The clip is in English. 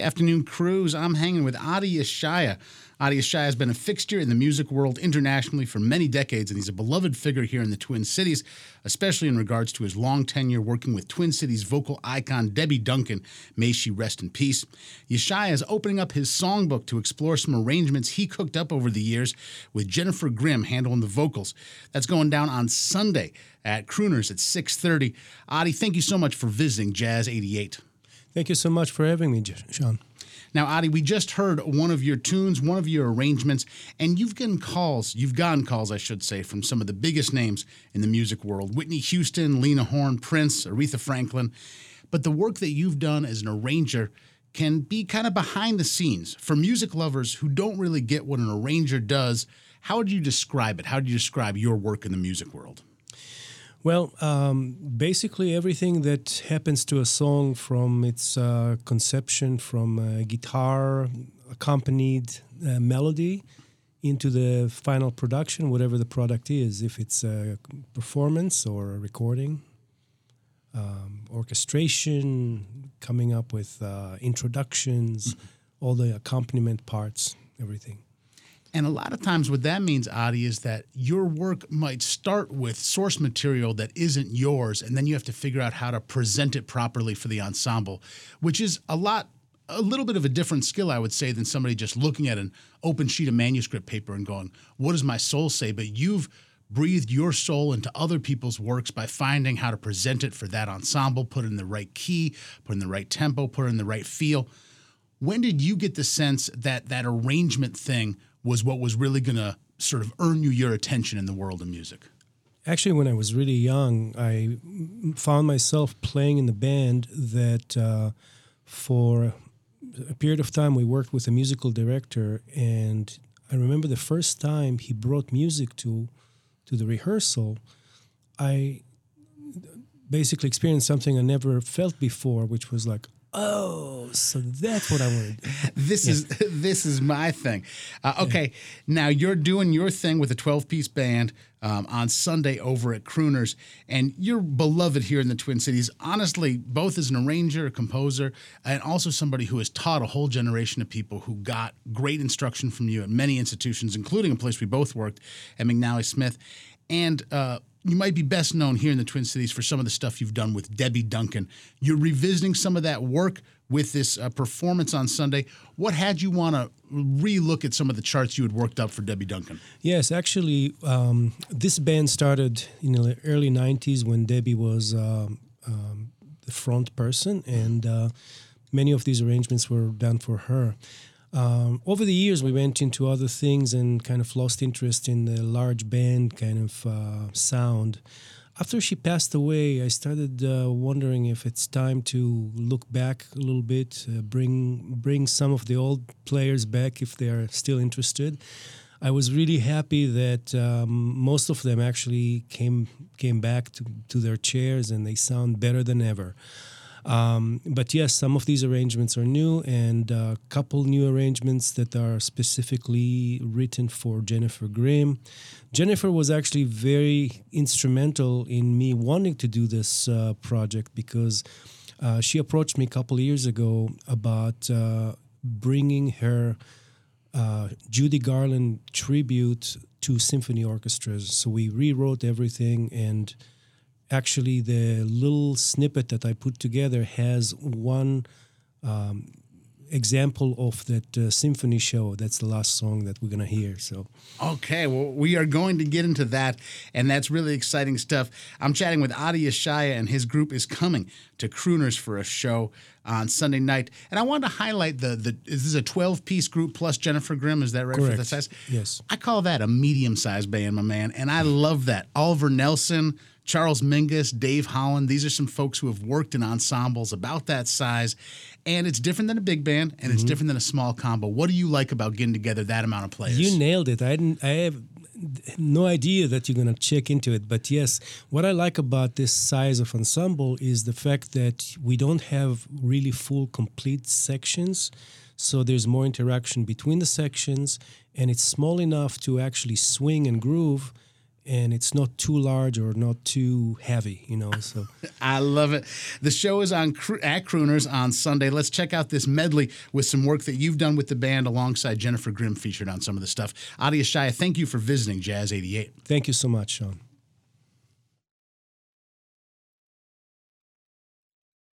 Afternoon Cruise. I'm hanging with Adi Yeshaya. Adi Yeshaya has been a fixture in the music world internationally for many decades, and he's a beloved figure here in the Twin Cities, especially in regards to his long tenure working with Twin Cities vocal icon Debbie Duncan. May she rest in peace. Yeshaya is opening up his songbook to explore some arrangements he cooked up over the years with Jennifer Grimm handling the vocals. That's going down on Sunday at Crooners at 6:30. Adi, thank you so much for visiting Jazz 88. Thank you so much for having me, Sean. Now, Adi, we just heard one of your tunes, one of your arrangements, and you've gotten calls, you've gotten calls, I should say, from some of the biggest names in the music world Whitney Houston, Lena Horne, Prince, Aretha Franklin. But the work that you've done as an arranger can be kind of behind the scenes. For music lovers who don't really get what an arranger does, how would you describe it? How do you describe your work in the music world? Well, um, basically everything that happens to a song from its uh, conception, from a guitar accompanied uh, melody into the final production, whatever the product is, if it's a performance or a recording, um, orchestration, coming up with uh, introductions, mm-hmm. all the accompaniment parts, everything. And a lot of times, what that means, Adi, is that your work might start with source material that isn't yours, and then you have to figure out how to present it properly for the ensemble, which is a lot, a little bit of a different skill, I would say, than somebody just looking at an open sheet of manuscript paper and going, What does my soul say? But you've breathed your soul into other people's works by finding how to present it for that ensemble, put in the right key, put in the right tempo, put in the right feel. When did you get the sense that that arrangement thing was what was really going to sort of earn you your attention in the world of music? Actually, when I was really young, I found myself playing in the band that uh, for a period of time we worked with a musical director, and I remember the first time he brought music to to the rehearsal, I basically experienced something I never felt before, which was like, Oh, so that's what I wanted. this yeah. is this is my thing. Uh, okay, yeah. now you're doing your thing with a 12 piece band um, on Sunday over at Crooners, and you're beloved here in the Twin Cities. Honestly, both as an arranger, a composer, and also somebody who has taught a whole generation of people who got great instruction from you at many institutions, including a place we both worked at McNally Smith, and. Uh, you might be best known here in the Twin Cities for some of the stuff you've done with Debbie Duncan. You're revisiting some of that work with this uh, performance on Sunday. What had you want to relook at some of the charts you had worked up for Debbie Duncan? Yes, actually, um, this band started in the early 90s when Debbie was um, um, the front person, and uh, many of these arrangements were done for her. Um, over the years, we went into other things and kind of lost interest in the large band kind of uh, sound. After she passed away, I started uh, wondering if it's time to look back a little bit, uh, bring bring some of the old players back if they are still interested. I was really happy that um, most of them actually came came back to, to their chairs and they sound better than ever. Um, but yes, some of these arrangements are new, and a couple new arrangements that are specifically written for Jennifer Grimm. Jennifer was actually very instrumental in me wanting to do this uh, project because uh, she approached me a couple years ago about uh, bringing her uh, Judy Garland tribute to symphony orchestras. So we rewrote everything and actually the little snippet that I put together has one um, example of that uh, symphony show. That's the last song that we're gonna hear. So okay, well we are going to get into that, and that's really exciting stuff. I'm chatting with Adi Yeshaya, and his group is coming to Crooners for a show on Sunday night. And I wanted to highlight the the this is a 12 piece group plus Jennifer Grimm. Is that right Correct. for the size? Yes. I call that a medium sized band, my man, and I love that. Oliver Nelson. Charles Mingus, Dave Holland. These are some folks who have worked in ensembles about that size. And it's different than a big band and mm-hmm. it's different than a small combo. What do you like about getting together that amount of players? You nailed it. I didn't I have no idea that you're going to check into it. But yes, what I like about this size of ensemble is the fact that we don't have really full, complete sections. So there's more interaction between the sections, and it's small enough to actually swing and groove and it's not too large or not too heavy, you know. So I love it. The show is on at Crooners on Sunday. Let's check out this medley with some work that you've done with the band alongside Jennifer Grimm featured on some of the stuff. Adi Yeshaya, thank you for visiting Jazz 88. Thank you so much, Sean.